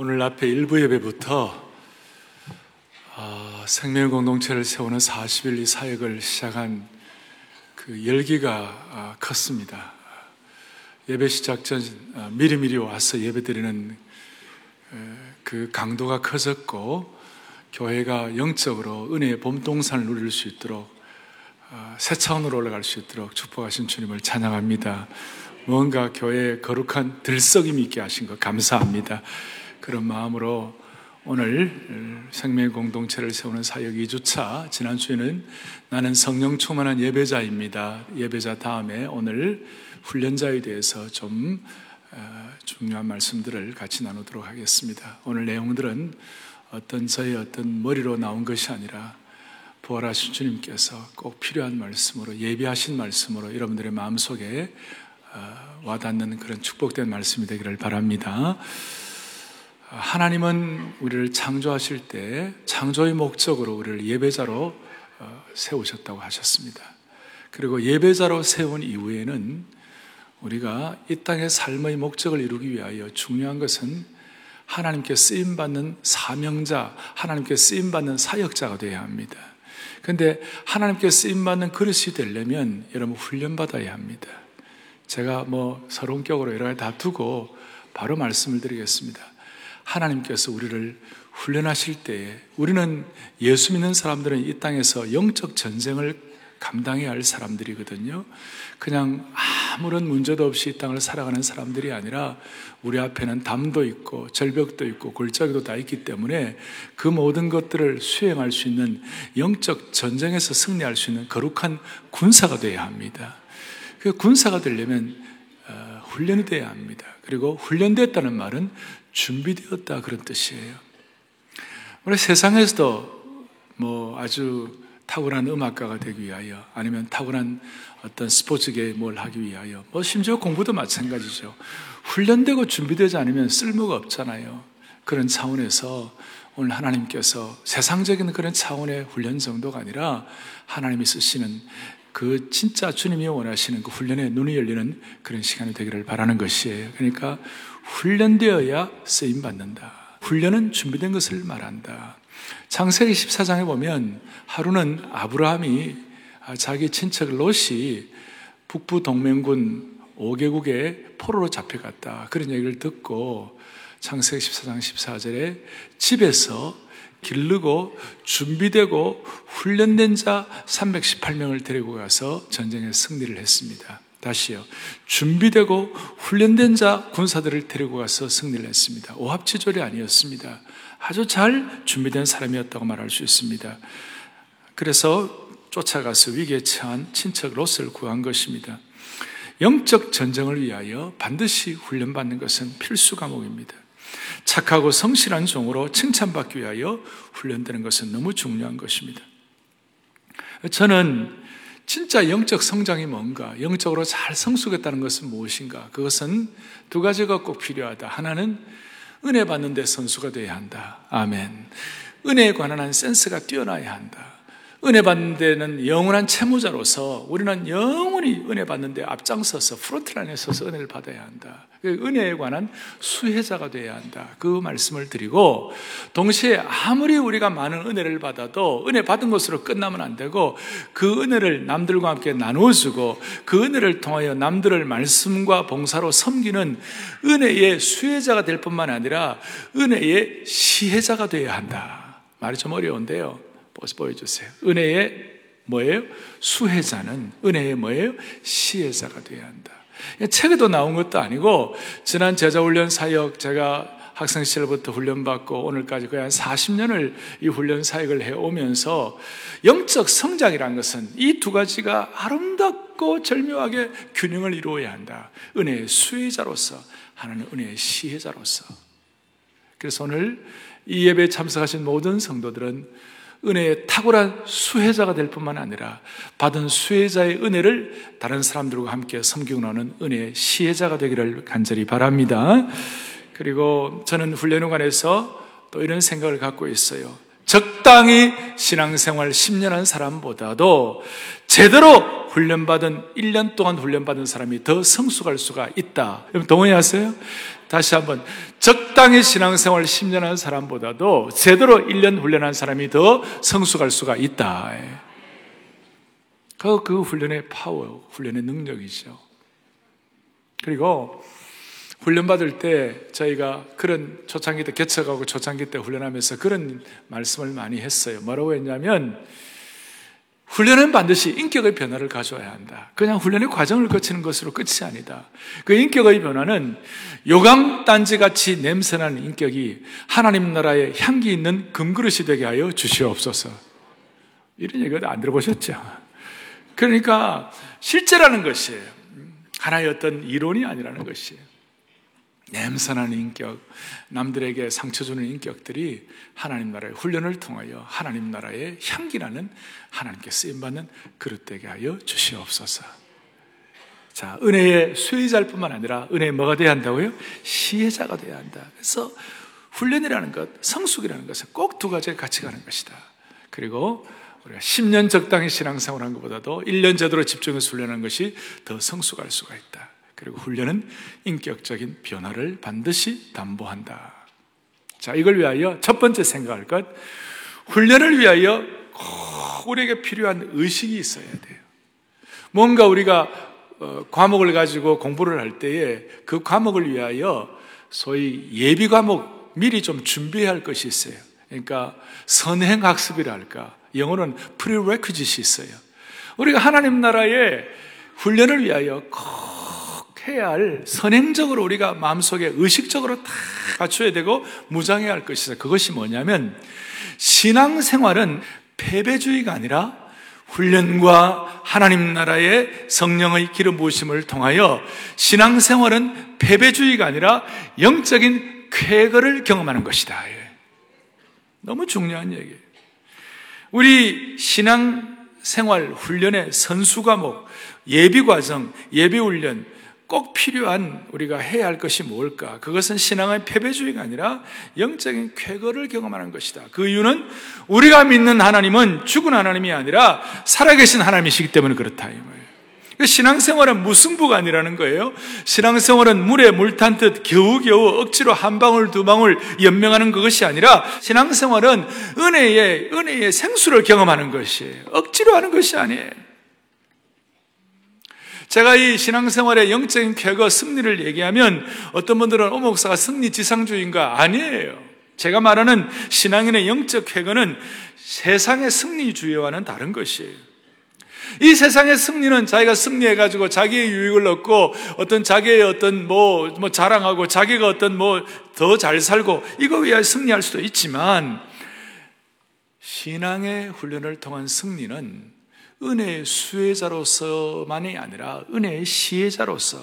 오늘 앞에 일부 예배부터 어, 생명 공동체를 세우는 40일 이 사역을 시작한 그 열기가 어, 컸습니다. 예배 시작 전 어, 미리미리 와서 예배 드리는 그 강도가 커졌고 교회가 영적으로 은혜의 봄동산을 누릴 수 있도록 새 차원으로 올라갈 수 있도록 축복하신 주님을 찬양합니다. 무언가 교회에 거룩한 들썩임이 있게 하신 것 감사합니다. 그런 마음으로 오늘 생명 공동체를 세우는 사역 2주차 지난주에는 나는 성령 충만한 예배자입니다. 예배자 다음에 오늘 훈련자에 대해서 좀 어, 중요한 말씀들을 같이 나누도록 하겠습니다. 오늘 내용들은 어떤 저의 어떤 머리로 나온 것이 아니라 부활하신 주님께서 꼭 필요한 말씀으로 예비하신 말씀으로 여러분들의 마음속에 어, 와닿는 그런 축복된 말씀이 되기를 바랍니다. 하나님은 우리를 창조하실 때 창조의 목적으로 우리를 예배자로 어, 세우셨다고 하셨습니다. 그리고 예배자로 세운 이후에는 우리가 이 땅의 삶의 목적을 이루기 위하여 중요한 것은 하나님께 쓰임 받는 사명자, 하나님께 쓰임 받는 사역자가 되어야 합니다. 근데 하나님께 쓰임 받는 그릇이 되려면 여러분 훈련 받아야 합니다. 제가 뭐 서론격으로 여러 가지 다 두고 바로 말씀을 드리겠습니다. 하나님께서 우리를 훈련하실 때에 우리는 예수 믿는 사람들은 이 땅에서 영적 전쟁을 감당해야 할 사람들이거든요. 그냥 아무런 문제도 없이 이 땅을 살아가는 사람들이 아니라 우리 앞에는 담도 있고 절벽도 있고 골짜기도 다 있기 때문에 그 모든 것들을 수행할 수 있는 영적 전쟁에서 승리할 수 있는 거룩한 군사가 되어야 합니다. 그 군사가 되려면 어, 훈련이 되어야 합니다. 그리고 훈련됐다는 말은 준비되었다 그런 뜻이에요. 우리 세상에서도 뭐 아주 탁월한 음악가가 되기 위하여 아니면 탁월한 어떤 스포츠계에 뭘 하기 위하여 뭐 심지어 공부도 마찬가지죠. 훈련되고 준비되지 않으면 쓸모가 없잖아요. 그런 차원에서 오늘 하나님께서 세상적인 그런 차원의 훈련 정도가 아니라 하나님이 쓰시는 그 진짜 주님이 원하시는 그 훈련에 눈이 열리는 그런 시간이 되기를 바라는 것이에요. 그러니까 훈련되어야 쓰임 받는다. 훈련은 준비된 것을 말한다. 창세기 14장에 보면 하루는 아브라함이 자기 친척 롯이 북부 동맹군 5개국에 포로로 잡혀갔다. 그런 얘기를 듣고 창세기 14장 14절에 집에서 기르고 준비되고 훈련된 자 318명을 데리고 가서 전쟁에 승리를 했습니다. 다시요. 준비되고 훈련된 자 군사들을 데리고 가서 승리를 했습니다. 오합지졸이 아니었습니다. 아주 잘 준비된 사람이었다고 말할 수 있습니다. 그래서 쫓아가서 위기에 처한 친척 롯을 구한 것입니다. 영적 전쟁을 위하여 반드시 훈련받는 것은 필수 과목입니다. 착하고 성실한 종으로 칭찬받기 위하여 훈련되는 것은 너무 중요한 것입니다. 저는 진짜 영적 성장이 뭔가, 영적으로 잘 성숙했다는 것은 무엇인가? 그것은 두 가지가 꼭 필요하다. 하나는 은혜 받는데 선수가 되어야 한다. 아멘. 은혜에 관한 센스가 뛰어나야 한다. 은혜 받는 데는 영원한 채무자로서 우리는 영원히 은혜 받는데 앞장서서 프론트라인에 서서 은혜를 받아야 한다. 그 은혜에 관한 수혜자가 되어야 한다. 그 말씀을 드리고 동시에 아무리 우리가 많은 은혜를 받아도 은혜 받은 것으로 끝나면 안 되고 그 은혜를 남들과 함께 나누어 주고 그 은혜를 통하여 남들을 말씀과 봉사로 섬기는 은혜의 수혜자가 될 뿐만 아니라 은혜의 시혜자가 되어야 한다. 말이 좀 어려운데요. 보여주세요. 은혜의 뭐예요? 수혜자는 은혜의 뭐예요? 시혜자가 되어야 한다. 책에도 나온 것도 아니고 지난 제자훈련 사역 제가 학생 시절부터 훈련받고 오늘까지 거의 한 40년을 이 훈련 사역을 해오면서 영적 성장이라는 것은 이 두 가지가 아름답고 절묘하게 균형을 이루어야 한다. 은혜의 수혜자로서 하나는 은혜의 시혜자로서. 그래서 오늘 이 예배에 참석하신 모든 성도들은 은혜의 탁월한 수혜자가 될 뿐만 아니라 받은 수혜자의 은혜를 다른 사람들과 함께 섬기고 나는 은혜의 시혜자가 되기를 간절히 바랍니다. 그리고 저는 훈련에 관해서 또 이런 생각을 갖고 있어요. 적당히 신앙생활 10년 한 사람보다도 제대로 훈련받은 1년 동안 훈련받은 사람이 더 성숙할 수가 있다. 여러분 동의하세요? 다시 한번 적당히 신앙생활 10년 한 사람보다도 제대로 1년 훈련한 사람이 더 성숙할 수가 있다. 그, 그 훈련의 파워, 훈련의 능력이죠. 그리고 훈련받을 때 저희가 그런 초창기 때 개척하고 초창기 때 훈련하면서 그런 말씀을 많이 했어요. 뭐라고 했냐면 훈련은 반드시 인격의 변화를 가져야 한다. 그냥 훈련의 과정을 거치는 것으로 끝이 아니다. 그 인격의 변화는 요강 단지 같이 냄새나는 인격이 하나님 나라의 향기 있는 금그릇이 되게 하여 주시옵소서. 이런 얘기 안 들어보셨죠? 그러니까 실제라는 것이에요. 하나의 어떤 이론이 아니라는 것이에요. 냄새나는 인격, 남들에게 상처 주는 인격들이 하나님 나라의 훈련을 통하여 하나님 나라의 향기나는 하나님께 쓰임받는 그릇 되게 하여 주시옵소서. 자, 은혜의 수혜자일 뿐만 아니라 은혜의 뭐가 돼야 한다고요? 시혜자가 돼야 한다. 그래서 훈련이라는 것, 성숙이라는 것은 꼭 두 가지가 같이 가는 것이다. 그리고 우리가 10년 적당히 신앙생활 한 것보다도 1년 제대로 집중해서 훈련한 것이 더 성숙할 수가 있다. 그리고 훈련은 인격적인 변화를 반드시 담보한다. 자, 이걸 위하여 첫 번째 생각할 것, 훈련을 위하여 꼭 우리에게 필요한 의식이 있어야 돼요. 뭔가 우리가 어, 과목을 가지고 공부를 할 때에 그 과목을 위하여 소위 예비 과목 미리 좀 준비해야 할 것이 있어요. 그러니까 선행 학습이라 할까. 영어는 prerequisite이 있어요. 우리가 하나님 나라의 훈련을 위하여 꼭 해야 할 선행적으로 우리가 마음속에 의식적으로 다 갖춰야 되고 무장해야 할 것이다. 그것이 뭐냐면 신앙생활은 패배주의가 아니라 훈련과 하나님 나라의 성령의 기름 부으심을 통하여 신앙생활은 패배주의가 아니라 영적인 쾌거를 경험하는 것이다. 예. 너무 중요한 얘기예요. 우리 신앙생활 훈련의 선수 과목, 예비 과정, 예비 훈련, 꼭 필요한 우리가 해야 할 것이 뭘까? 그것은 신앙의 패배주의가 아니라 영적인 쾌거를 경험하는 것이다. 그 이유는 우리가 믿는 하나님은 죽은 하나님이 아니라 살아계신 하나님이시기 때문에 그렇다. 그 신앙생활은 무승부가 아니라는 거예요. 신앙생활은 물에 물 탄 듯 겨우겨우 억지로 한 방울 두 방울 연명하는 그것이 아니라 신앙생활은 은혜의 은혜의 생수를 경험하는 것이에요. 억지로 하는 것이 아니에요. 제가 이 신앙생활의 영적인 쾌거 승리를 얘기하면 어떤 분들은 오 목사가 승리 지상주의인가 아니에요. 제가 말하는 신앙인의 영적 쾌거는 세상의 승리주의와는 다른 것이에요. 이 세상의 승리는 자기가 승리해가지고 자기의 유익을 얻고 어떤 자기의 어떤 뭐, 뭐 자랑하고 자기가 어떤 뭐 더 잘 살고 이거 위해 승리할 수도 있지만 신앙의 훈련을 통한 승리는 은혜의 수혜자로서만이 아니라 은혜의 시혜자로서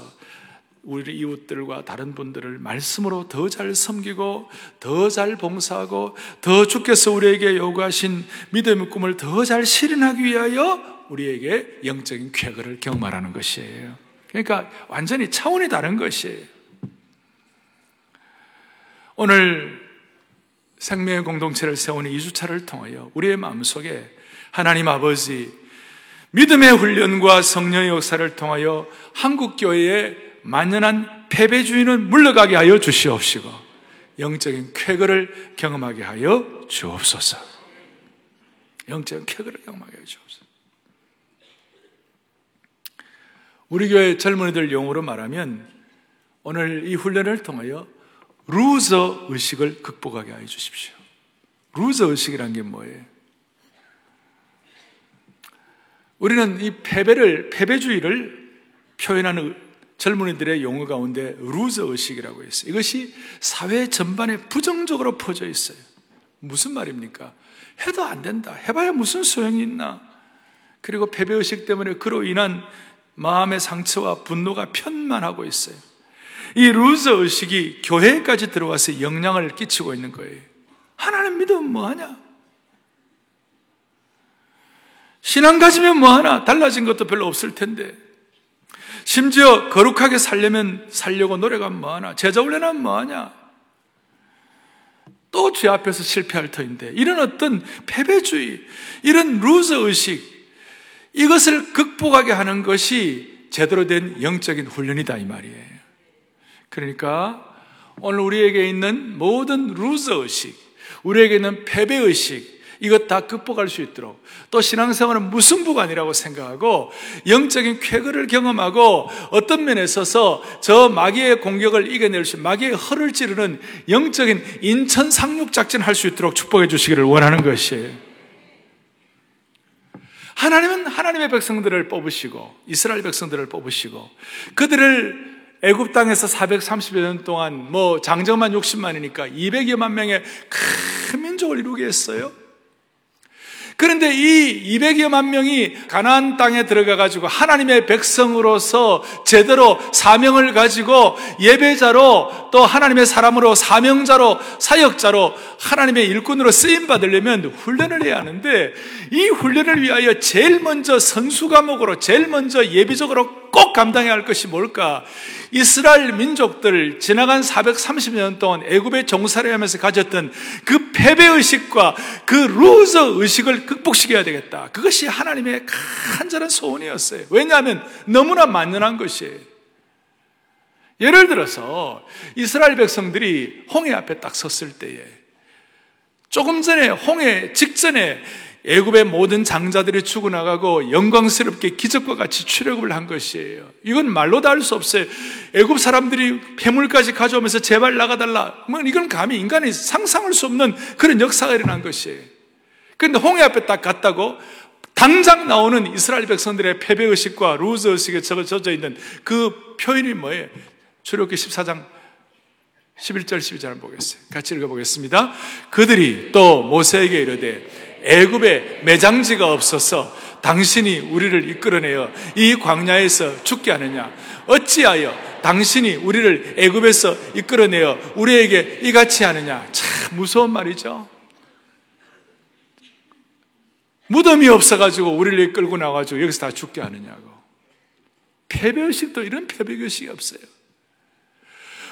우리 이웃들과 다른 분들을 말씀으로 더 잘 섬기고 더 잘 봉사하고 더 주께서 우리에게 요구하신 믿음의 꿈을 더 잘 실현하기 위하여 우리에게 영적인 쾌거를 경험하라는 것이에요. 그러니까 완전히 차원이 다른 것이에요. 오늘 생명의 공동체를 세우는 2주차를 통하여 우리의 마음속에 하나님 아버지 믿음의 훈련과 성령의 역사를 통하여 한국교회의 만연한 패배주의는 물러가게 하여 주시옵시고 영적인 쾌거를 경험하게 하여 주옵소서. 영적인 쾌거를 경험하게 하여 주옵소서. 우리 교회 젊은이들 용어로 말하면 오늘 이 훈련을 통하여 loser 의식을 극복하게 하여 주십시오. loser 의식이란 게 뭐예요? 우리는 이 패배를, 패배주의를 표현하는 젊은이들의 용어 가운데 loser 의식이라고 있어요. 이것이 사회 전반에 부정적으로 퍼져 있어요. 무슨 말입니까? 해도 안 된다. 해봐야 무슨 소용이 있나? 그리고 패배의식 때문에 그로 인한 마음의 상처와 분노가 편만하고 있어요. 이 loser 의식이 교회까지 들어와서 영향을 끼치고 있는 거예요. 하나님 믿으면 뭐하냐? 신앙 가지면 뭐하나? 달라진 것도 별로 없을 텐데. 심지어 거룩하게 살려면 살려고 노력하면 뭐하나? 제자 훈련하면 뭐하냐? 또 죄 앞에서 실패할 터인데 이런 어떤 패배주의, 이런 loser 의식, 이것을 극복하게 하는 것이 제대로 된 영적인 훈련이다 이 말이에요. 그러니까 오늘 우리에게 있는 모든 loser 의식, 우리에게 있는 패배 의식, 이것 다 극복할 수 있도록 또 신앙생활은 무승부가 아니라고 생각하고 영적인 쾌거를 경험하고 어떤 면에 있어서 저 마귀의 공격을 이겨낼 수 마귀의 허를 찌르는 영적인 인천 상륙 작전 할 수 있도록 축복해 주시기를 원하는 것이에요. 하나님은 하나님의 백성들을 뽑으시고 이스라엘 백성들을 뽑으시고 그들을 애굽 땅에서 430여 년 동안 뭐 장정만 60만이니까 200여만 명의 큰 민족을 이루게 했어요. 그런데 이 200여만 명이 가나안 땅에 들어가 가지고 하나님의 백성으로서 제대로 사명을 가지고 예배자로 또 하나님의 사람으로 사명자로 사역자로 하나님의 일꾼으로 쓰임 받으려면 훈련을 해야 하는데 이 훈련을 위하여 제일 먼저 선수 과목으로 제일 먼저 예비적으로 꼭 감당해야 할 것이 뭘까? 이스라엘 민족들 지나간 430년 동안 애굽의 종살이 하면서 가졌던 그 패배 의식과 그 loser 의식을 극복시켜야 되겠다. 그것이 하나님의 간절한 소원이었어요. 왜냐하면 너무나 만연한 것이에요. 예를 들어서 이스라엘 백성들이 홍해 앞에 딱 섰을 때에 조금 전에 홍해 직전에 애굽의 모든 장자들이 죽어나가고 영광스럽게 기적과 같이 출애굽을 한 것이에요. 이건 말로 다할수 없어요. 애굽 사람들이 폐물까지 가져오면서 제발 나가달라. 뭐 이건 감히 인간이 상상할 수 없는 그런 역사가 일어난 것이에요. 그런데 홍해 앞에 딱 갔다고 당장 나오는 이스라엘 백성들의 패배 의식과 루즈 의식에 적어져 있는 그 표현이 뭐예요? 출애굽기 14장 11절 12절 한번 보겠어요. 같이 읽어보겠습니다. 그들이 또 모세에게 이르되 애굽에 매장지가 없어서 당신이 우리를 이끌어내어 이 광야에서 죽게 하느냐? 어찌하여 당신이 우리를 애굽에서 이끌어내어 우리에게 이같이 하느냐? 참 무서운 말이죠. 무덤이 없어가지고 우리를 이끌고 나가지고 여기서 다 죽게 하느냐고. 패배의식도 이런 패배의식이 없어요.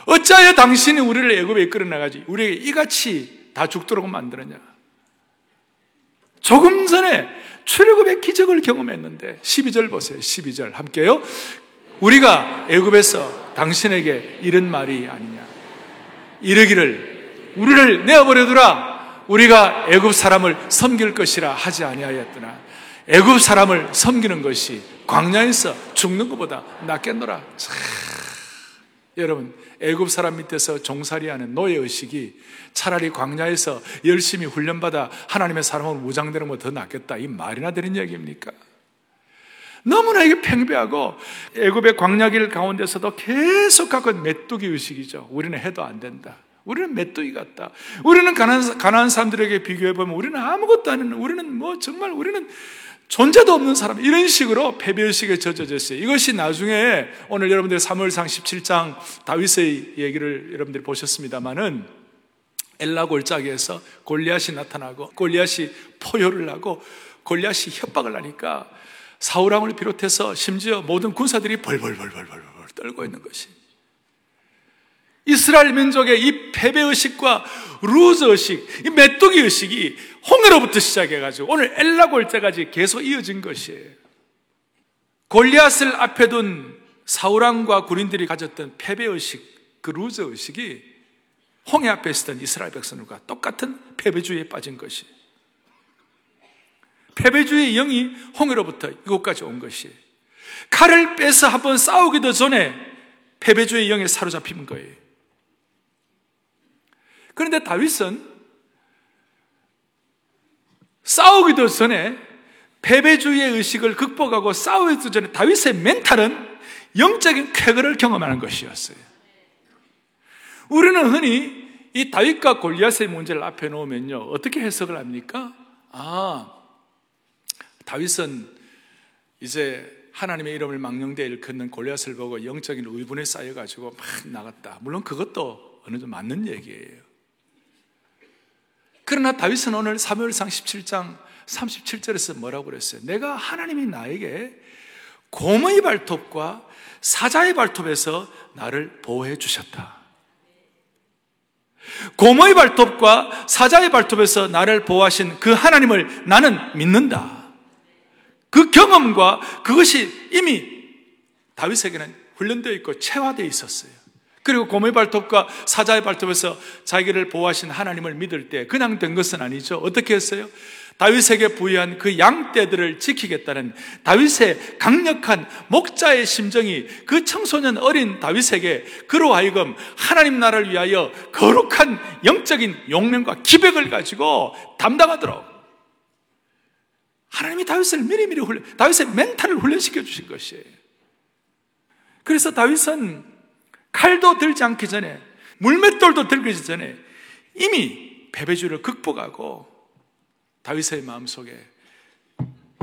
어찌하여 당신이 우리를 애굽에 이끌어 나가지 우리에게 이같이 다 죽도록 만들었냐? 조금 전에 출애굽의 기적을 경험했는데 12절 보세요. 12절 함께요. 우리가 애굽에서 당신에게 이런 말이 아니냐. 이르기를 우리를 내어버려 두라. 우리가 애굽 사람을 섬길 것이라 하지 아니하였더나 애굽 사람을 섬기는 것이 광야에서 죽는 것보다 낫겠노라. 참. 여러분 애굽 사람 밑에서 종살이하는 노예 의식이 차라리 광야에서 열심히 훈련받아 하나님의 사람으로 무장되는 것더 낫겠다. 이 말이나 되는 얘기입니까? 너무나 이게 팽배하고 애굽의 광야길 가운데서도 계속 갖고 메뚜기 의식이죠. 우리는 해도 안 된다. 우리는 메뚜기 같다. 우리는 가난, 가난 사람들에게 비교해보면 우리는 아무것도 아닌, 우리는 뭐 정말 우리는 존재도 없는 사람 이런 식으로 패배의식에 젖어졌어요. 이것이 나중에 오늘 여러분들 3월상 17장 다윗의 얘기를 여러분들이 보셨습니다마는 엘라 골짜기에서 골리앗이 나타나고 골리앗이 포효를 하고 골리앗이 협박을 하니까 사우랑을 비롯해서 심지어 모든 군사들이 벌벌벌벌벌벌 떨고 있는 것이 이스라엘 민족의 이 패배의식과 루즈의식, 이 메뚜기의식이 홍해로부터 시작해가지고 오늘 엘라 골때까지 계속 이어진 것이에요. 골리앗을 앞에 둔 사우랑과 군인들이 가졌던 패배의식, 그 루즈의식이 홍해 앞에 있었던 이스라엘 백성들과 똑같은 패배주의에 빠진 것이 패배주의 영이 홍해로부터 이곳까지 온 것이 칼을 빼서 한번 싸우기도 전에 패배주의 영에 사로잡힌 거예요. 그런데 다윗은 싸우기도 전에 패배주의의 의식을 극복하고 싸우기도 전에 다윗의 멘탈은 영적인 쾌거를 경험하는 것이었어요. 우리는 흔히 이 다윗과 골리앗의 문제를 앞에 놓으면요. 어떻게 해석을 합니까? 아, 다윗은 이제 하나님의 이름을 망령되에 일컫는 골리앗을 보고 영적인 의분에 쌓여가지고 막 나갔다. 물론 그것도 어느 정도 맞는 얘기예요. 그러나 다윗은 오늘 3월상 17장 37절에서 뭐라고 그랬어요? 내가 하나님이 나에게 곰의 발톱과 사자의 발톱에서 나를 보호해 주셨다. 곰의 발톱과 사자의 발톱에서 나를 보호하신 그 하나님을 나는 믿는다. 그 경험과 그것이 이미 다윗에게는 훈련되어 있고 체화되어 있었어요. 그리고 고모의 발톱과 사자의 발톱에서 자기를 보호하신 하나님을 믿을 때 그냥 된 것은 아니죠. 어떻게 했어요? 다윗에게 부여한 그 양떼들을 지키겠다는 다윗의 강력한 목자의 심정이 그 청소년 어린 다윗에게 그로 하여금 하나님 나라를 위하여 거룩한 영적인 용맹과 기백을 가지고 담당하도록 하나님이 다윗을 미리미리 훈련, 다윗의 멘탈을 훈련시켜 주신 것이에요. 그래서 다윗은 칼도 들지 않기 전에 물맷돌도 들기 전에 이미 패배주를 극복하고 다윗의 마음속에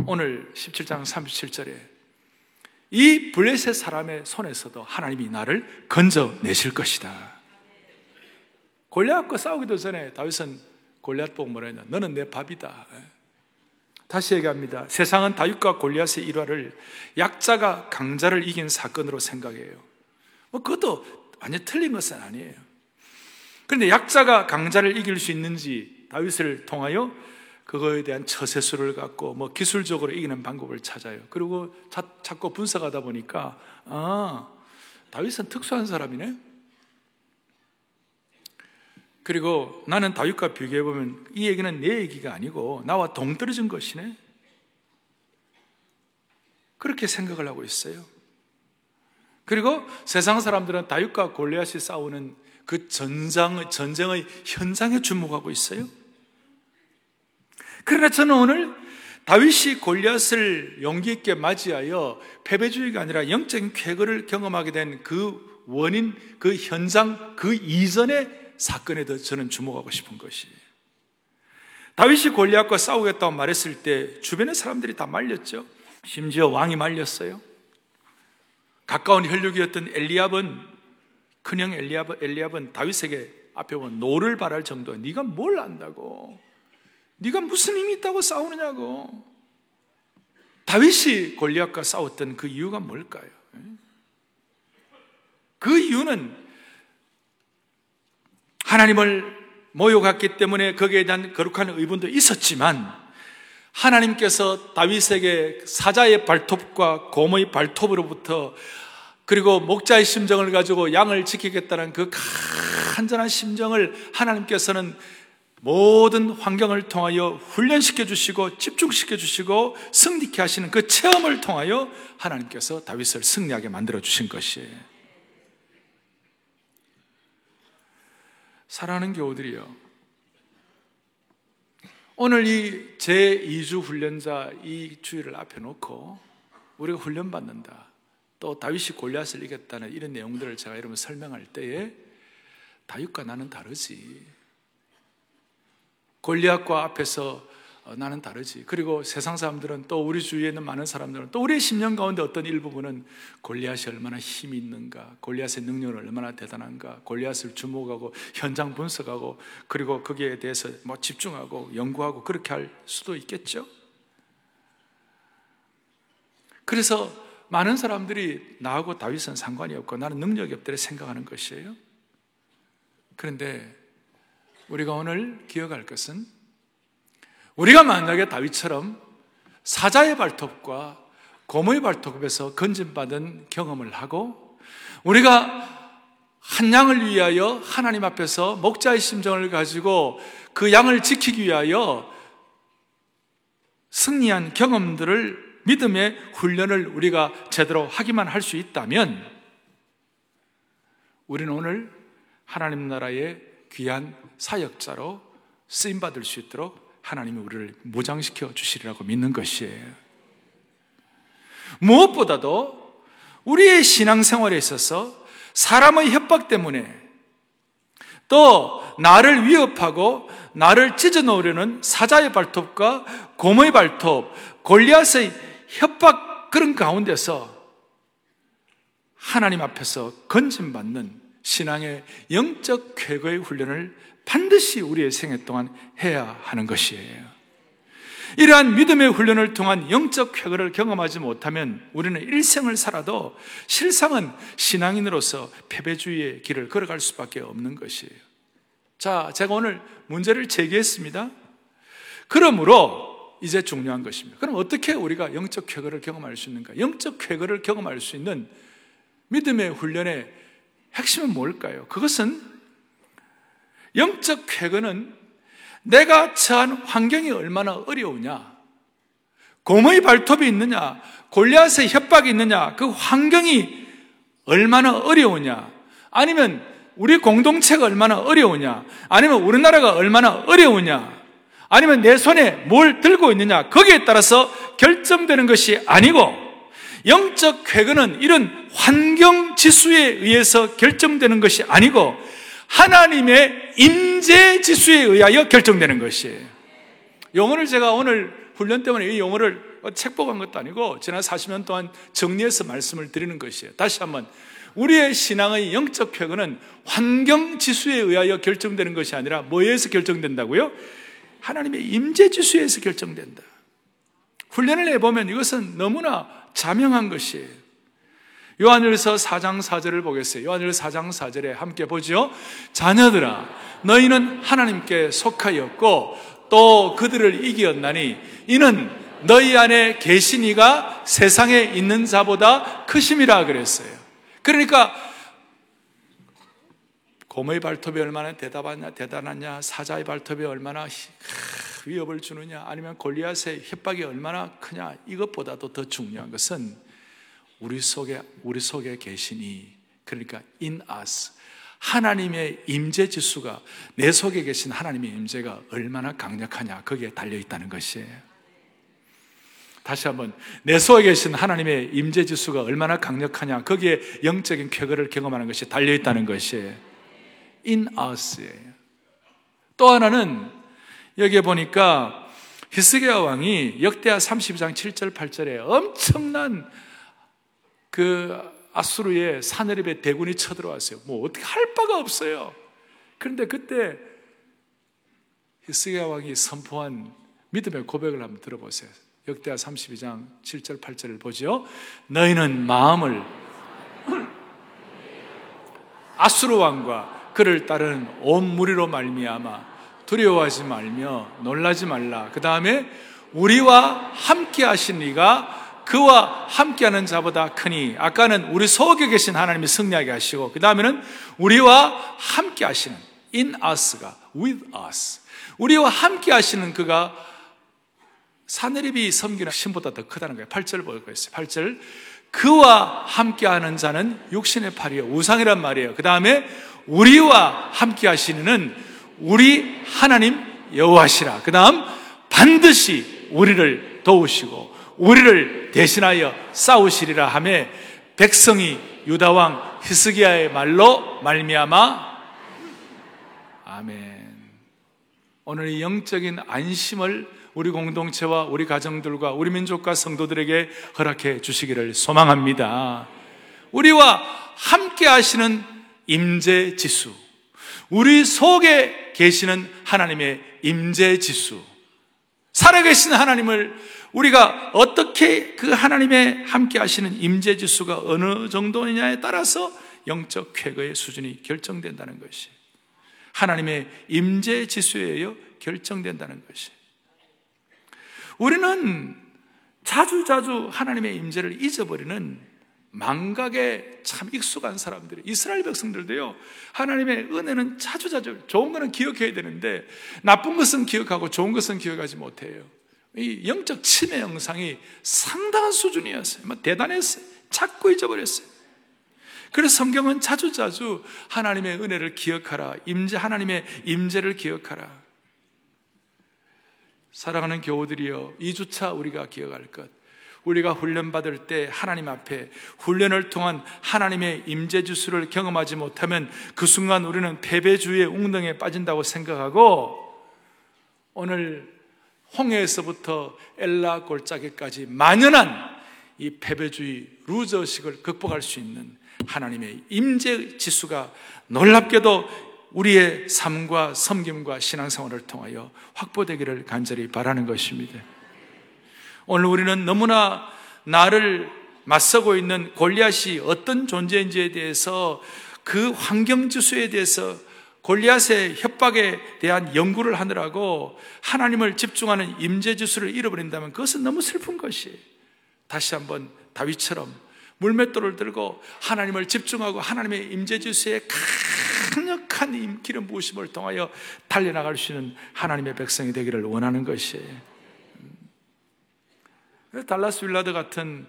오늘 17장 37절에 이 블레셋 사람의 손에서도 하나님이 나를 건져내실 것이다. 골리앗과 싸우기도 전에 다윗은 골리앗 보고 뭐라 했냐? 너는 내 밥이다. 다시 얘기합니다. 세상은 다윗과 골리앗의 일화를 약자가 강자를 이긴 사건으로 생각해요. 뭐 그것도 완전 틀린 것은 아니에요. 그런데 약자가 강자를 이길 수 있는지 다윗을 통하여 그거에 대한 처세수를 갖고 뭐 기술적으로 이기는 방법을 찾아요. 그리고 자, 자꾸 분석하다 보니까 아 다윗은 특수한 사람이네. 그리고 나는 다윗과 비교해 보면 이 얘기는 내 얘기가 아니고 나와 동떨어진 것이네. 그렇게 생각을 하고 있어요. 그리고 세상 사람들은 다윗과 골리앗이 싸우는 그 전장, 전쟁의 현장에 주목하고 있어요. 그러나 저는 오늘 다윗이 골리앗을 용기 있게 맞이하여 패배주의가 아니라 영적인 쾌거를 경험하게 된 그 원인, 그 현장, 그 이전의 사건에 더 저는 주목하고 싶은 것이 다윗이 골리앗과 싸우겠다고 말했을 때 주변의 사람들이 다 말렸죠. 심지어 왕이 말렸어요. 가까운 혈육이었던 엘리압은 큰형 엘리압, 엘리압은 다윗에게 앞에 보면 노를 발할 정도 네가 뭘 안다고 네가 무슨 힘이 있다고 싸우느냐고. 다윗이 골리앗과 싸웠던 그 이유가 뭘까요? 그 이유는 하나님을 모욕했기 때문에 거기에 대한 거룩한 의문도 있었지만 하나님께서 다윗에게 사자의 발톱과 곰의 발톱으로부터 그리고 목자의 심정을 가지고 양을 지키겠다는 그 간절한 심정을 하나님께서는 모든 환경을 통하여 훈련시켜 주시고 집중시켜 주시고 승리케 하시는 그 체험을 통하여 하나님께서 다윗을 승리하게 만들어 주신 것이에요. 사랑하는 교우들이요. 오늘 이 제2주 훈련자 이 주의를 앞에 놓고 우리가 훈련받는다. 또 다윗이 골리앗을 이겼다는 이런 내용들을 제가 여러분 설명할 때에 다윗과 나는 다르지. 골리앗과 앞에서 어, 나는 다르지. 그리고 세상 사람들은 또 우리 주위에 있는 많은 사람들은 또 우리의 심령 가운데 어떤 일부분은 골리앗이 얼마나 힘이 있는가, 골리앗의 능력은 얼마나 대단한가, 골리앗을 주목하고 현장 분석하고 그리고 거기에 대해서 뭐 집중하고 연구하고 그렇게 할 수도 있겠죠. 그래서 많은 사람들이 나하고 다윗은 상관이 없고 나는 능력이 없다고 생각하는 것이에요. 그런데 우리가 오늘 기억할 것은 우리가 만약에 다윗처럼 사자의 발톱과 곰의 발톱에서 건진받은 경험을 하고 우리가 한 양을 위하여 하나님 앞에서 목자의 심정을 가지고 그 양을 지키기 위하여 승리한 경험들을 믿음의 훈련을 우리가 제대로 하기만 할 수 있다면 우리는 오늘 하나님 나라의 귀한 사역자로 쓰임 받을 수 있도록 하나님이 우리를 모장시켜 주시리라고 믿는 것이에요. 무엇보다도 우리의 신앙생활에 있어서 사람의 협박 때문에 또 나를 위협하고 나를 찢어 놓으려는 사자의 발톱과 곰의 발톱, 골리앗의 협박 그런 가운데서 하나님 앞에서 건진받는 신앙의 영적 쾌거의 훈련을 반드시 우리의 생애 동안 해야 하는 것이에요. 이러한 믿음의 훈련을 통한 영적 쾌거를 경험하지 못하면 우리는 일생을 살아도 실상은 신앙인으로서 패배주의의 길을 걸어갈 수밖에 없는 것이에요. 자, 제가 오늘 문제를 제기했습니다. 그러므로 이제 중요한 것입니다. 그럼 어떻게 우리가 영적 쾌거를 경험할 수 있는가? 영적 쾌거를 경험할 수 있는 믿음의 훈련의 핵심은 뭘까요? 그것은 영적 쾌거는 내가 처한 환경이 얼마나 어려우냐, 곰의 발톱이 있느냐, 골리앗의 협박이 있느냐, 그 환경이 얼마나 어려우냐, 아니면 우리 공동체가 얼마나 어려우냐, 아니면 우리나라가 얼마나 어려우냐, 아니면 내 손에 뭘 들고 있느냐, 거기에 따라서 결정되는 것이 아니고, 영적 쾌거는 이런 환경 지수에 의해서 결정되는 것이 아니고, 하나님의 임재 지수에 의하여 결정되는 것이에요. 용어를 제가 오늘 훈련 때문에 이 용어를 책복한 것도 아니고 지난 40년 동안 정리해서 말씀을 드리는 것이에요. 다시 한번 우리의 신앙의 영적 쾌거는 환경 지수에 의하여 결정되는 것이 아니라 뭐에서 결정된다고요? 하나님의 임재 지수에서 결정된다. 훈련을 해보면 이것은 너무나 자명한 것이에요. 요한일서 4장 4절을 보겠어요. 요한일서 4장 4절에 함께 보죠. 자녀들아, 너희는 하나님께 속하였고 또 그들을 이기었나니 이는 너희 안에 계신 이가 세상에 있는 자보다 크심이라 그랬어요. 그러니까 곰의 발톱이 얼마나 대단하냐, 대단하냐, 사자의 발톱이 얼마나 위협을 주느냐, 아니면 골리앗의 협박이 얼마나 크냐, 이것보다도 더 중요한 것은 우리 속에, 우리 속에 계시니, 그러니까 in us. 하나님의 임재 지수가 내 속에 계신 하나님의 임재가 얼마나 강력하냐, 거기에 달려 있다는 것이에요. 다시 한번 내 속에 계신 하나님의 임재 지수가 얼마나 강력하냐 거기에 영적인 쾌거를 경험하는 것이 달려 있다는 것이 in us예요. 또 하나는 여기에 보니까 히스기야 왕이 역대하 32장 7절 8절에 엄청난 그 아수르의 사내립의 대군이 쳐들어왔어요. 뭐 어떻게 할 바가 없어요. 그런데 그때 히스기야 왕이 선포한 믿음의 고백을 한번 들어보세요. 역대하 32장 7절 8절을 보죠. 너희는 마음을 아수르 왕과 그를 따르는 온 무리로 말미암아 두려워하지 말며 놀라지 말라. 그 다음에 우리와 함께 하신 이가 그와 함께하는 자보다 크니 아까는 우리 속에 계신 하나님이 승리하게 하시고 그 다음에는 우리와 함께 하시는 in us가 with us 우리와 함께 하시는 그가 사내립이 섬기는 신보다 더 크다는 거예요. 8절 보고 있어요. 8절. 그와 함께하는 자는 육신의 팔이요. 우상이란 말이에요. 그 다음에 우리와 함께 하시는 우리 하나님 여호와시라. 그 다음 반드시 우리를 도우시고 우리를 대신하여 싸우시리라 하며 백성이 유다 왕 히스기야의 말로 말미암아 아멘. 오늘 이 영적인 안심을 우리 공동체와 우리 가정들과 우리 민족과 성도들에게 허락해 주시기를 소망합니다. 우리와 함께 하시는 임재 지수. 우리 속에 계시는 하나님의 임재 지수. 살아계신 하나님을 우리가 어떻게 그 하나님의 함께 하시는 임재 지수가 어느 정도냐에 따라서 영적 쾌거의 수준이 결정된다는 것이 하나님의 임재 지수에 의해 결정된다는 것이. 우리는 자주 자주 하나님의 임재를 잊어버리는 망각에 참 익숙한 사람들이 이스라엘 백성들도요 하나님의 은혜는 자주자주 좋은 거는 기억해야 되는데 나쁜 것은 기억하고 좋은 것은 기억하지 못해요 이 영적 침해 영상이 상당한 수준이었어요. 뭐 대단했어요. 자꾸 잊어버렸어요. 그래서 성경은 자주자주 하나님의 은혜를 기억하라 임재 하나님의 임재를 기억하라. 사랑하는 교우들이여 2주차 우리가 기억할 것. 우리가 훈련받을 때 하나님 앞에 훈련을 통한 하나님의 임재주수를 경험하지 못하면 그 순간 우리는 패배주의의 웅덩이에 빠진다고 생각하고 오늘 홍해에서부터 엘라 골짜기까지 만연한 이 패배주의 루저식을 극복할 수 있는 하나님의 임재 지수가 놀랍게도 우리의 삶과 섬김과 신앙생활을 통하여 확보되기를 간절히 바라는 것입니다. 오늘 우리는 너무나 나를 맞서고 있는 골리앗이 어떤 존재인지에 대해서 그 환경 지수에 대해서 골리앗의 협박에 대한 연구를 하느라고 하나님을 집중하는 임재 지수를 잃어버린다면 그것은 너무 슬픈 것이 다시 한번 다윗처럼 물맷돌을 들고 하나님을 집중하고 하나님의 임재 지수의 강력한 기름 부으심을 통하여 달려나갈 수 있는 하나님의 백성이 되기를 원하는 것이에요. 음. 달라스 윌라드 같은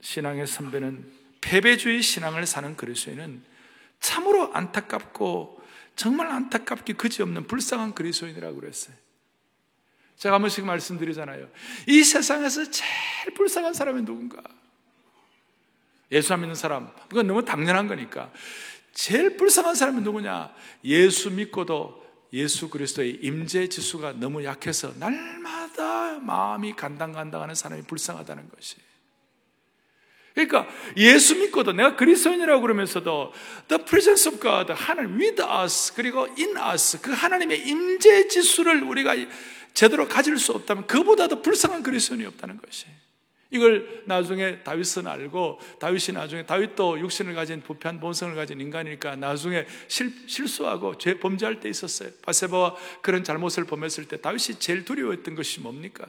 신앙의 선배는 패배주의 신앙을 사는 그리스도인은 참으로 안타깝고 정말 안타깝게 그지없는 불쌍한 그리스도인이라고 그랬어요. 제가 한 번씩 말씀드리잖아요. 이 세상에서 제일 불쌍한 사람이 누군가? 예수 안 믿는 사람. 그건 너무 당연한 거니까. 제일 불쌍한 사람이 누구냐? 예수 믿고도 예수 그리스도의 임재 지수가 너무 약해서 날마다 마음이 간당간당하는 사람이 불쌍하다는 것이. 그러니까 예수 믿고도 내가 그리스도인이라고 그러면서도 the presence of God, 하나님 with us 그리고 in us 그 하나님의 임재 지수를 우리가 제대로 가질 수 없다면 그보다도 불쌍한 그리스도인이 없다는 것이. 이걸 나중에 다윗은 알고 다윗이 나중에 다윗도 육신을 가진 부패한 본성을 가진 인간이니까 나중에 실, 실수하고 죄 범죄할 때 있었어요. 바세바와 그런 잘못을 범했을 때 다윗이 제일 두려워했던 것이 뭡니까?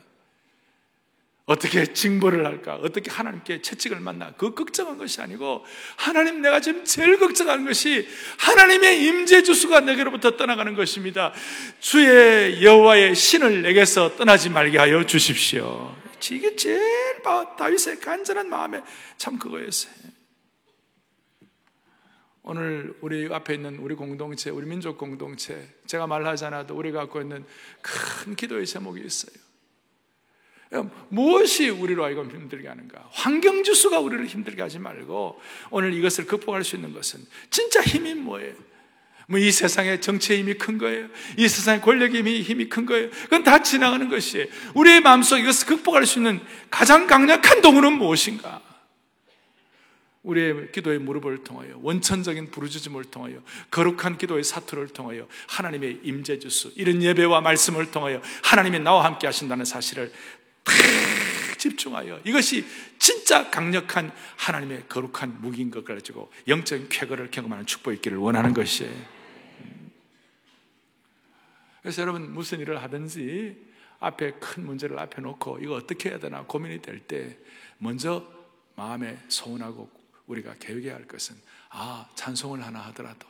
어떻게 징벌을 할까? 어떻게 하나님께 채찍을 만나? 그 걱정한 것이 아니고 하나님 내가 지금 제일 걱정하는 것이 하나님의 임재 주수가 내게로부터 떠나가는 것입니다. 주의 여호와의 신을 내게서 떠나지 말게 하여 주십시오. 이게 제일 다윗의 간절한 마음에 참 그거였어요. 오늘 우리 앞에 있는 우리 공동체, 우리 민족 공동체, 제가 말하지 않아도 우리가 갖고 있는 큰 기도의 제목이 있어요. 무엇이 우리로 하여금 힘들게 하는가? 환경주수가 우리를 힘들게 하지 말고 오늘 이것을 극복할 수 있는 것은 진짜 힘이 뭐예요? 뭐 이 세상에 정치의 힘이 큰 거예요. 이 세상에 권력의 힘이, 힘이 큰 거예요. 그건 다 지나가는 것이에요. 우리의 마음속 이것을 극복할 수 있는 가장 강력한 동물은 무엇인가? 우리의 기도의 무릎을 통하여 원천적인 부르짖음을 통하여 거룩한 기도의 사투를 통하여 하나님의 임재 주수 이런 예배와 말씀을 통하여 하나님이 나와 함께 하신다는 사실을 집중하여 이것이 진짜 강력한 하나님의 거룩한 무기인 것 가지고 영적인 쾌거를 경험하는 축복이 있기를 원하는 것이에요. 그래서 여러분 무슨 일을 하든지 앞에 큰 문제를 앞에 놓고 이거 어떻게 해야 되나 고민이 될 때 먼저 마음에 소원하고 우리가 계획해야 할 것은 아 찬송을 하나 하더라도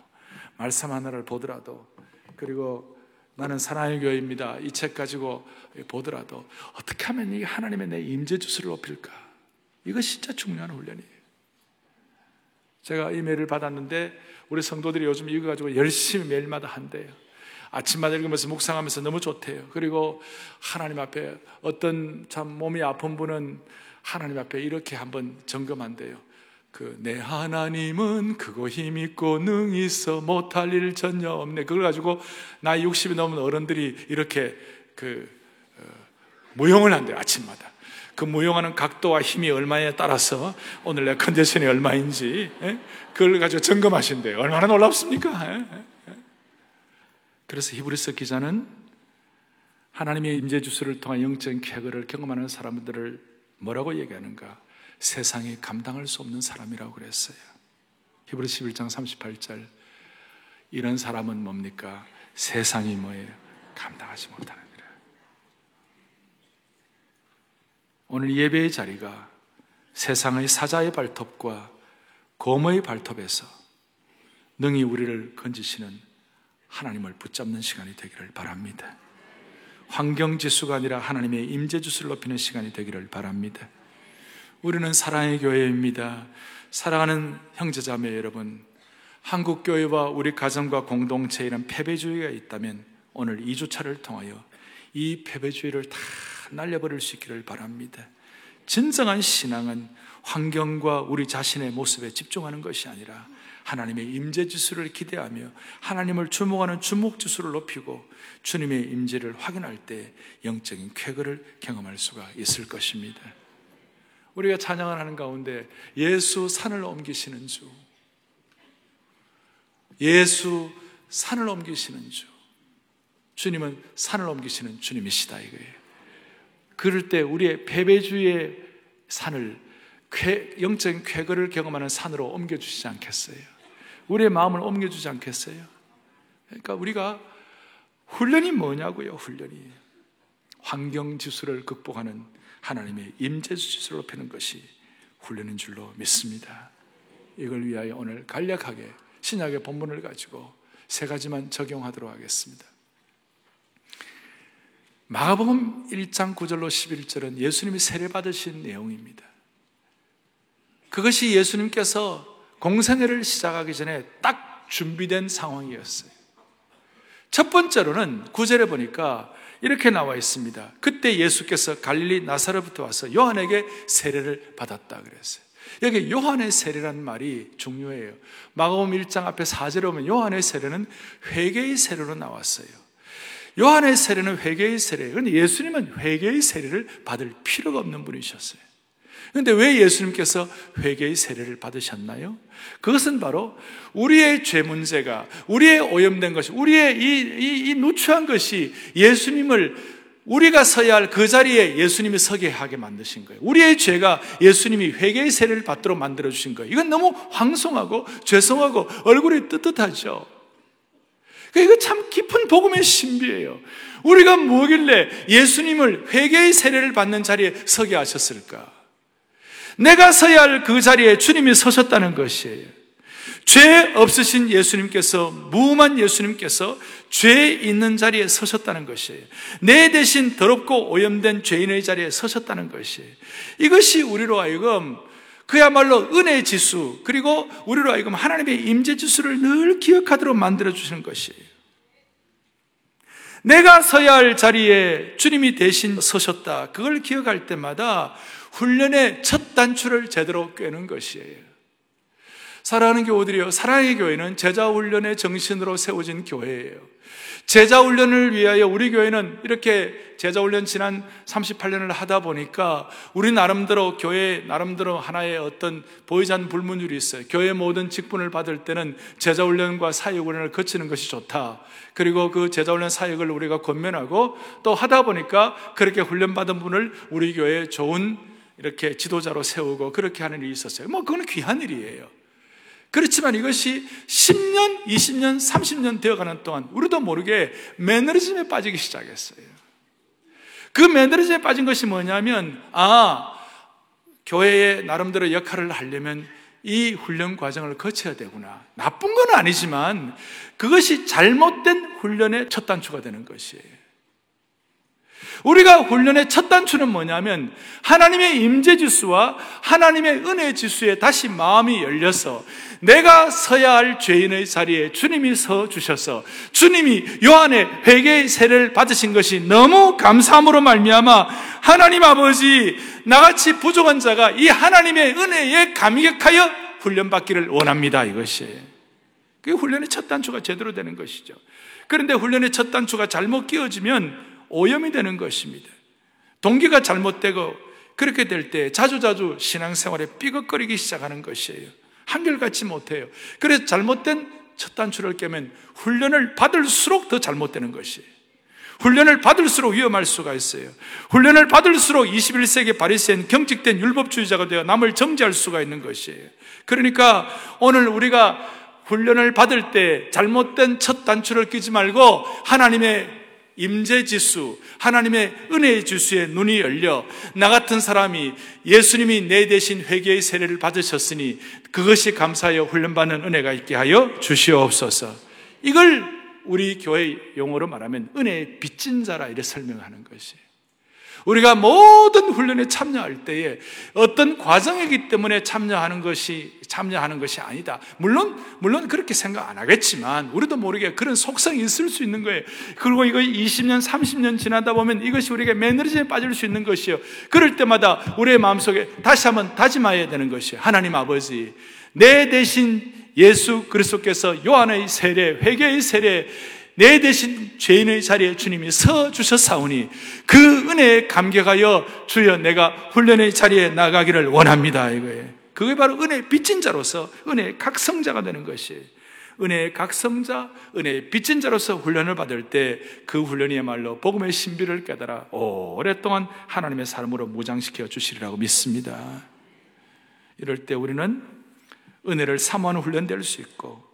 말씀 하나를 보더라도 그리고 나는 사랑의 교회입니다. 이 책 가지고 보더라도 어떻게 하면 이 하나님의 내 임재 주수를 높일까? 이거 진짜 중요한 훈련이에요. 제가 이메일을 받았는데 우리 성도들이 요즘 이거 가지고 열심히 매일마다 한대요. 아침마다 읽으면서 묵상하면서 너무 좋대요. 그리고 하나님 앞에 어떤 참 몸이 아픈 분은 하나님 앞에 이렇게 한번 점검한대요. 그 내 하나님은 크고 힘있고 능히 있어 못할 일 전혀 없네. 그걸 가지고 나이 60이 넘은 어른들이 이렇게 그 어, 무용을 한대요. 아침마다. 그 무용하는 각도와 힘이 얼마에 따라서 오늘 내 컨디션이 얼마인지 에? 예? 그걸 가지고 점검하신대요. 얼마나 놀랍습니까? 에? 예? 예? 그래서 히브리서 기자는 하나님의 임재 주수를 통한 영적인 쾌거를 경험하는 사람들을 뭐라고 얘기하는가? 세상이 감당할 수 없는 사람이라고 그랬어요. 히브리 11장 38절. 이런 사람은 뭡니까? 세상이 뭐예요? 감당하지 못하는 거예요. 오늘 예배의 자리가 세상의 사자의 발톱과 곰의 발톱에서 능히 우리를 건지시는 하나님을 붙잡는 시간이 되기를 바랍니다. 환경 지수가 아니라 하나님의 임재주수를 높이는 시간이 되기를 바랍니다. 우리는 사랑의 교회입니다. 사랑하는 형제자매 여러분, 한국 교회와 우리 가정과 공동체에 이런 패배주의가 있다면 오늘 2주차를 통하여 이 패배주의를 다 날려버릴 수 있기를 바랍니다. 진정한 신앙은 환경과 우리 자신의 모습에 집중하는 것이 아니라 하나님의 임재 지수를 기대하며 하나님을 주목하는 주목 지수를 높이고 주님의 임재를 확인할 때 영적인 쾌거를 경험할 수가 있을 것입니다. 우리가 찬양을 하는 가운데 예수 산을 옮기시는 주. 예수 산을 옮기시는 주. 주님은 산을 옮기시는 주님이시다 이거예요. 그럴 때 우리의 패배주의 산을 영적인 쾌거를 경험하는 산으로 옮겨주시지 않겠어요? 우리의 마음을 옮겨주지 않겠어요? 그러니까 우리가 훈련이 뭐냐고요, 훈련이. 환경 지수를 극복하는 하나님의 임재 지수를 높이는 것이 훈련인 줄로 믿습니다. 이걸 위하여 오늘 간략하게 신약의 본문을 가지고 세 가지만 적용하도록 하겠습니다. 마가복음 1장 9절로 11절은 예수님이 세례 받으신 내용입니다. 그것이 예수님께서 공생애를 시작하기 전에 딱 준비된 상황이었어요. 첫 번째로는 구절에 보니까 이렇게 나와 있습니다. 그때 예수께서 갈릴리 나사로부터 와서 요한에게 세례를 받았다 그랬어요. 여기 요한의 세례라는 말이 중요해요. 마가복음 1장 앞에 4절에 보면 요한의 세례는 회개의 세례로 나왔어요. 요한의 세례는 회개의 세례. 그런데 예수님은 회개의 세례를 받을 필요가 없는 분이셨어요. 그런데 왜 예수님께서 회개의 세례를 받으셨나요? 그것은 바로 우리의 죄 문제가, 우리의 오염된 것이, 우리의 이, 이, 이 누추한 것이 예수님을 우리가 서야 할 그 자리에 예수님이 서게 하게 만드신 거예요. 우리의 죄가 예수님이 회개의 세례를 받도록 만들어 주신 거예요. 이건 너무 황송하고 죄송하고 얼굴이 뜨뜻하죠. 그러니까 이거 참 깊은 복음의 신비예요. 우리가 뭐길래 예수님을 회개의 세례를 받는 자리에 서게 하셨을까? 내가 서야 할 그 자리에 주님이 서셨다는 것이에요. 죄 없으신 예수님께서, 무음한 예수님께서 죄 있는 자리에 서셨다는 것이에요. 내 대신 더럽고 오염된 죄인의 자리에 서셨다는 것이에요. 이것이 우리로 하여금 그야말로 은혜의 지수, 그리고 우리로 하여금 하나님의 임재 지수를 늘 기억하도록 만들어 주시는 것이에요. 내가 서야 할 자리에 주님이 대신 서셨다. 그걸 기억할 때마다 훈련의 첫 단추를 제대로 꿰는 것이에요. 사랑하는 교우들이요. 사랑의 교회는 제자 훈련의 정신으로 세워진 교회예요. 제자 훈련을 위하여 우리 교회는 이렇게 제자 훈련 지난 38년을 하다 보니까 우리 나름대로 교회 나름대로 하나의 어떤 보이지 불문율이 있어요. 교회 모든 직분을 받을 때는 제자 훈련과 사역 훈련을 거치는 것이 좋다. 그리고 그 제자 훈련 사역을 우리가 권면하고 또 하다 보니까 그렇게 훈련 받은 분을 우리 교회에 좋은 이렇게 지도자로 세우고 그렇게 하는 일이 있었어요. 뭐 그건 귀한 일이에요. 그렇지만 이것이 10년, 20년, 30년 되어가는 동안 우리도 모르게 매너리즘에 빠지기 시작했어요. 그 매너리즘에 빠진 것이 뭐냐면, 아, 교회의 나름대로 역할을 하려면 이 훈련 과정을 거쳐야 되구나. 나쁜 건 아니지만 그것이 잘못된 훈련의 첫 단추가 되는 것이에요. 우리가 훈련의 첫 단추는 뭐냐면 하나님의 임재 지수와 하나님의 은혜 지수에 다시 마음이 열려서 내가 서야 할 죄인의 자리에 주님이 서 주셔서 주님이 요한의 회개의 세례를 받으신 것이 너무 감사함으로 말미암아 하나님 아버지 나같이 부족한 자가 이 하나님의 은혜에 감격하여 훈련받기를 원합니다 이것이 그 훈련의 첫 단추가 제대로 되는 것이죠. 그런데 훈련의 첫 단추가 잘못 끼어지면 오염이 되는 것입니다. 동기가 잘못되고 그렇게 될 때 자주자주 신앙생활에 삐걱거리기 시작하는 것이에요. 한결같이 못해요. 그래서 잘못된 첫 단추를 깨면 훈련을 받을수록 더 잘못되는 것이에요. 훈련을 받을수록 위험할 수가 있어요. 훈련을 받을수록 21세기 바리새인 경직된 율법주의자가 되어 남을 정죄할 수가 있는 것이에요. 그러니까 오늘 우리가 훈련을 받을 때 잘못된 첫 단추를 끼지 말고 하나님의 임재 지수, 하나님의 은혜의 지수에 눈이 열려 나 같은 사람이 예수님이 내 대신 회개의 세례를 받으셨으니 그것이 감사하여 훈련받는 은혜가 있게 하여 주시옵소서. 이걸 우리 교회 용어로 말하면 은혜의 빚진 자라 이렇게 설명하는 것이에요. 우리가 모든 훈련에 참여할 때에 어떤 과정이기 때문에 참여하는 것이 참여하는 것이 아니다. 물론 물론 그렇게 생각 안 하겠지만 우리도 모르게 그런 속성이 있을 수 있는 거예요. 그리고 이거 20년, 30년 지나다 보면 이것이 우리가 매너리즘에 빠질 수 있는 것이요. 그럴 때마다 우리의 마음속에 다시 한번 다짐해야 되는 것이에요. 하나님 아버지, 내 대신 예수 그리스도께서 요한의 세례, 회개의 세례 내 대신 죄인의 자리에 주님이 서 주셨사오니 그 은혜에 감격하여 주여 내가 훈련의 자리에 나가기를 원합니다. 이거예요. 그게 바로 은혜의 빚진 자로서 은혜의 각성자가 되는 것이에요. 은혜의 각성자, 은혜의 빚진 자로서 훈련을 받을 때 그 훈련이야말로 복음의 신비를 깨달아 오랫동안 하나님의 삶으로 무장시켜 주시리라고 믿습니다. 이럴 때 우리는 은혜를 사모하는 훈련될 수 있고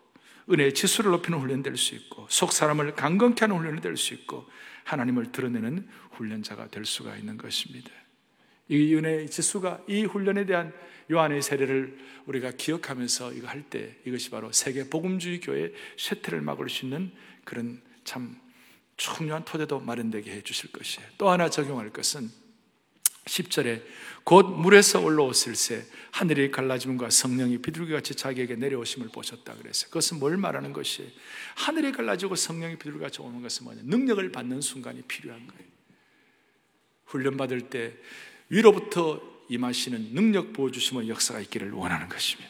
은혜의 지수를 높이는 훈련이 될 수 있고 속 사람을 강건케 하는 훈련이 될 수 있고 하나님을 드러내는 훈련자가 될 수가 있는 것입니다. 이 은혜의 지수가 이 훈련에 대한 요한의 세례를 우리가 기억하면서 이거 할 때 이것이 바로 세계 복음주의 교회 쇠퇴를 막을 수 있는 그런 참 중요한 토대도 마련되게 해 주실 것이에요. 또 하나 적용할 것은 10절에 곧 물에서 올라오실새 하늘이 갈라짐과 성령이 비둘기같이 자기에게 내려오심을 보셨다 그랬어요. 그것은 뭘 말하는 것이 하늘이 갈라지고 성령이 비둘기같이 오는 것은 뭐냐? 능력을 받는 순간이 필요한 거예요. 훈련받을 때 위로부터 임하시는 능력 보여주심의 역사가 있기를 원하는 것입니다.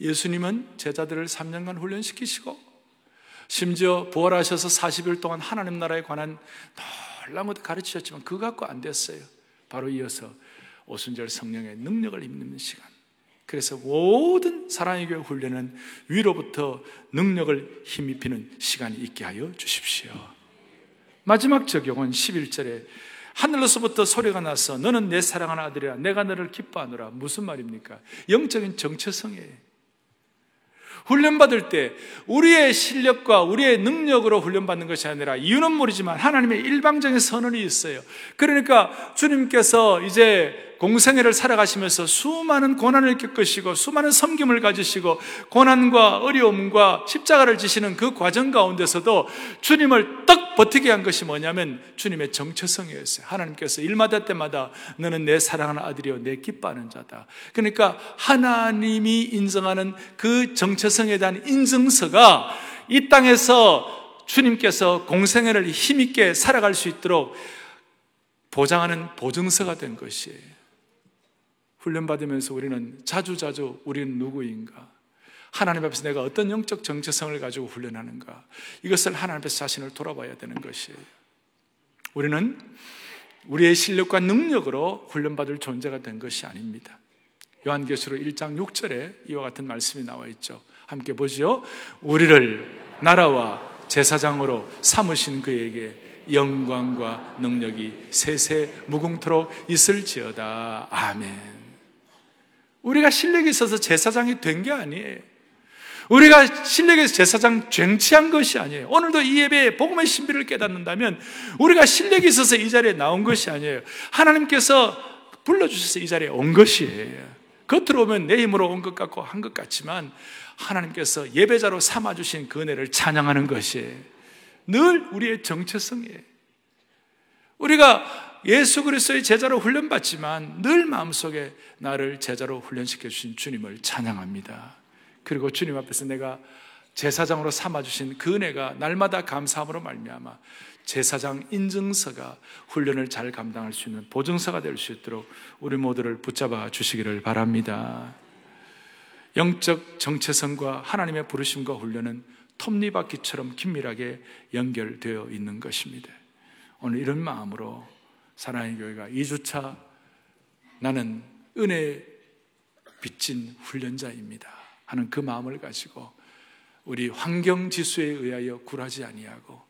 예수님은 제자들을 3년간 훈련시키시고 심지어 부활하셔서 40일 동안 하나님 나라에 관한 놀라운 것도 가르치셨지만 그거 갖고 안 됐어요. 바로 이어서 오순절 성령의 능력을 입는 시간. 그래서 모든 사랑의 교회 훈련은 위로부터 능력을 힘입히는 시간이 있게 하여 주십시오. 마지막 적용은 11절에 하늘로서부터 소리가 나서 너는 내 사랑하는 아들이라 내가 너를 기뻐하노라. 무슨 말입니까? 영적인 정체성이에요. 훈련받을 때 우리의 실력과 우리의 능력으로 훈련받는 것이 아니라 이유는 모르지만 하나님의 일방적인 선언이 있어요. 그러니까 주님께서 이제 공생애를 살아가시면서 수많은 고난을 겪으시고 수많은 섬김을 가지시고 고난과 어려움과 십자가를 지시는 그 과정 가운데서도 주님을 떡 버티게 한 것이 뭐냐면 주님의 정체성이었어요. 하나님께서 일마다 때마다 너는 내 사랑하는 아들이요 내 기뻐하는 자다. 그러니까 하나님이 인정하는 그 정체성에 대한 인증서가 이 땅에서 주님께서 공생애를 힘있게 살아갈 수 있도록 보장하는 보증서가 된 것이에요. 훈련받으면서 우리는 자주자주 우리는 누구인가? 하나님 앞에서 내가 어떤 영적 정체성을 가지고 훈련하는가? 이것을 하나님 앞에서 자신을 돌아봐야 되는 것이에요. 우리는 우리의 실력과 능력으로 훈련받을 존재가 된 것이 아닙니다. 요한계시록 1장 6절에 이와 같은 말씀이 나와 있죠. 함께 보죠. 우리를 나라와 제사장으로 삼으신 그에게 영광과 능력이 세세 무궁토록 있을지어다. 아멘. 우리가 실력이 있어서 제사장이 된 게 아니에요. 우리가 실력에서 제사장 쟁취한 것이 아니에요. 오늘도 이 예배에 복음의 신비를 깨닫는다면 우리가 실력이 있어서 이 자리에 나온 것이 아니에요. 하나님께서 불러주셔서 이 자리에 온 것이에요. 겉으로 오면 내 힘으로 온 것 같고 한 것 같지만 하나님께서 예배자로 삼아주신 그 은혜를 찬양하는 것이에요. 늘 우리의 정체성이에요. 우리가 예수 그리스도의 제자로 훈련받지만 늘 마음속에 나를 제자로 훈련시켜 주신 주님을 찬양합니다. 그리고 주님 앞에서 내가 제사장으로 삼아 주신 그 은혜가 날마다 감사함으로 말미암아 제사장 인증서가 훈련을 잘 감당할 수 있는 보증서가 될 수 있도록 우리 모두를 붙잡아 주시기를 바랍니다. 영적 정체성과 하나님의 부르심과 훈련은 톱니바퀴처럼 긴밀하게 연결되어 있는 것입니다. 오늘 이런 마음으로 사랑의 교회가 2주차 나는 은혜 빚진 훈련자입니다. 하는 그 마음을 가지고 우리 환경 지수에 의하여 굴하지 아니하고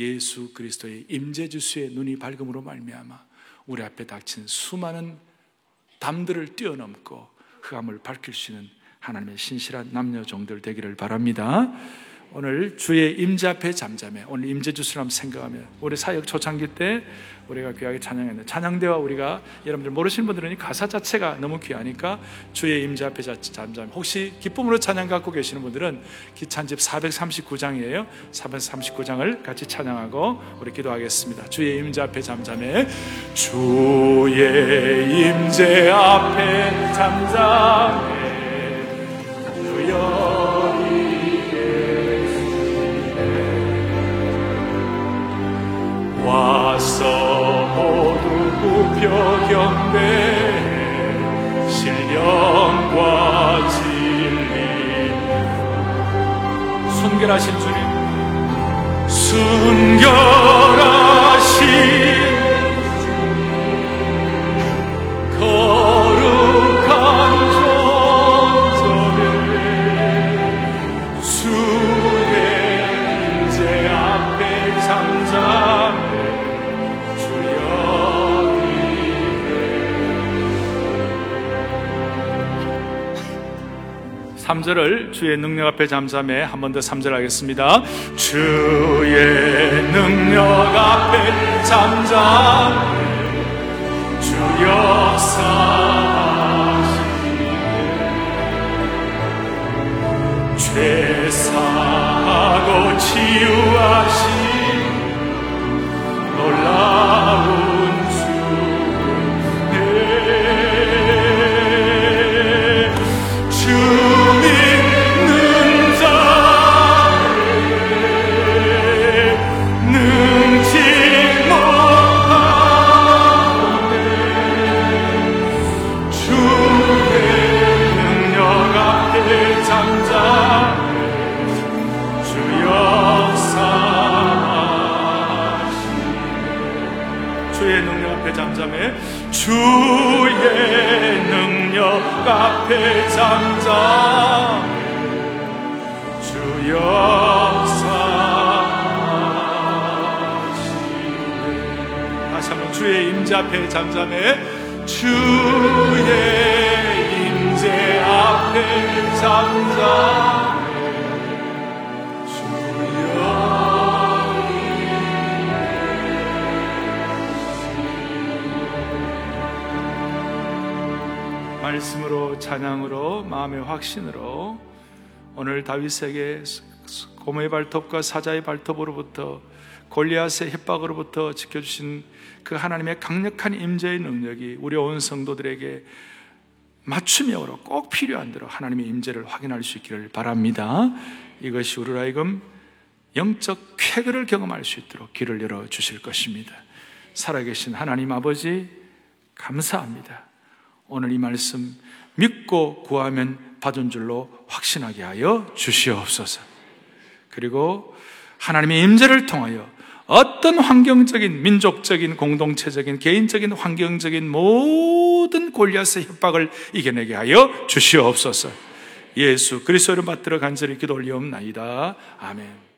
예수 그리스도의 임재 지수의 눈이 밝음으로 말미암아 우리 앞에 닥친 수많은 담들을 뛰어넘고 흑암을 밝힐 수 있는 하나님의 신실한 남녀 종들 되기를 바랍니다. 오늘 주의 임재 앞에 잠잠해 오늘 임재 한번 생각하며 우리 사역 초창기 때 우리가 귀하게 찬양했는데 찬양대와 우리가 여러분들 모르시는 분들은 이 가사 자체가 너무 귀하니까 주의 임재 앞에 잠잠. 혹시 기쁨으로 찬양 갖고 계시는 분들은 기찬집 439장이에요. 439장을 같이 찬양하고 우리 기도하겠습니다. 주의 임재 앞에 잠잠해. 주의 임재 앞에 잠잠해. 주여 와 서 모두 굽혀 경배해 신령과 진리. 순결하신 주님. 순결하 3절을 주의 능력 앞에 잠잠해 한 번 더 3절 하겠습니다. 주의 능력 앞에 잠잠해 주 역사하시네 죄 사고 치유하시 주의 능력 앞에 잠잠 주 역사하시네. 다시 한번 주의 임재 앞에 잠잠해 주의 임재 앞에 잠잠 말씀으로 찬양으로 마음의 확신으로 오늘 다윗에게 고모의 발톱과 사자의 발톱으로부터 골리앗의 협박으로부터 지켜주신 그 하나님의 강력한 임재의 능력이 우리 온 성도들에게 맞춤형으로 꼭 필요한 대로 하나님의 임재를 확인할 수 있기를 바랍니다. 이것이 우리 하여금 영적 쾌거를 경험할 수 있도록 길을 열어 주실 것입니다. 살아계신 하나님 아버지 감사합니다. 오늘 이 말씀 믿고 구하면 받은 줄로 확신하게 하여 주시옵소서. 그리고 하나님의 임재를 통하여 어떤 환경적인 민족적인 공동체적인 개인적인 환경적인 모든 골리앗의 협박을 이겨내게 하여 주시옵소서. 예수 그리스도를 받들어 간절히 기도 올리옵나이다. 아멘.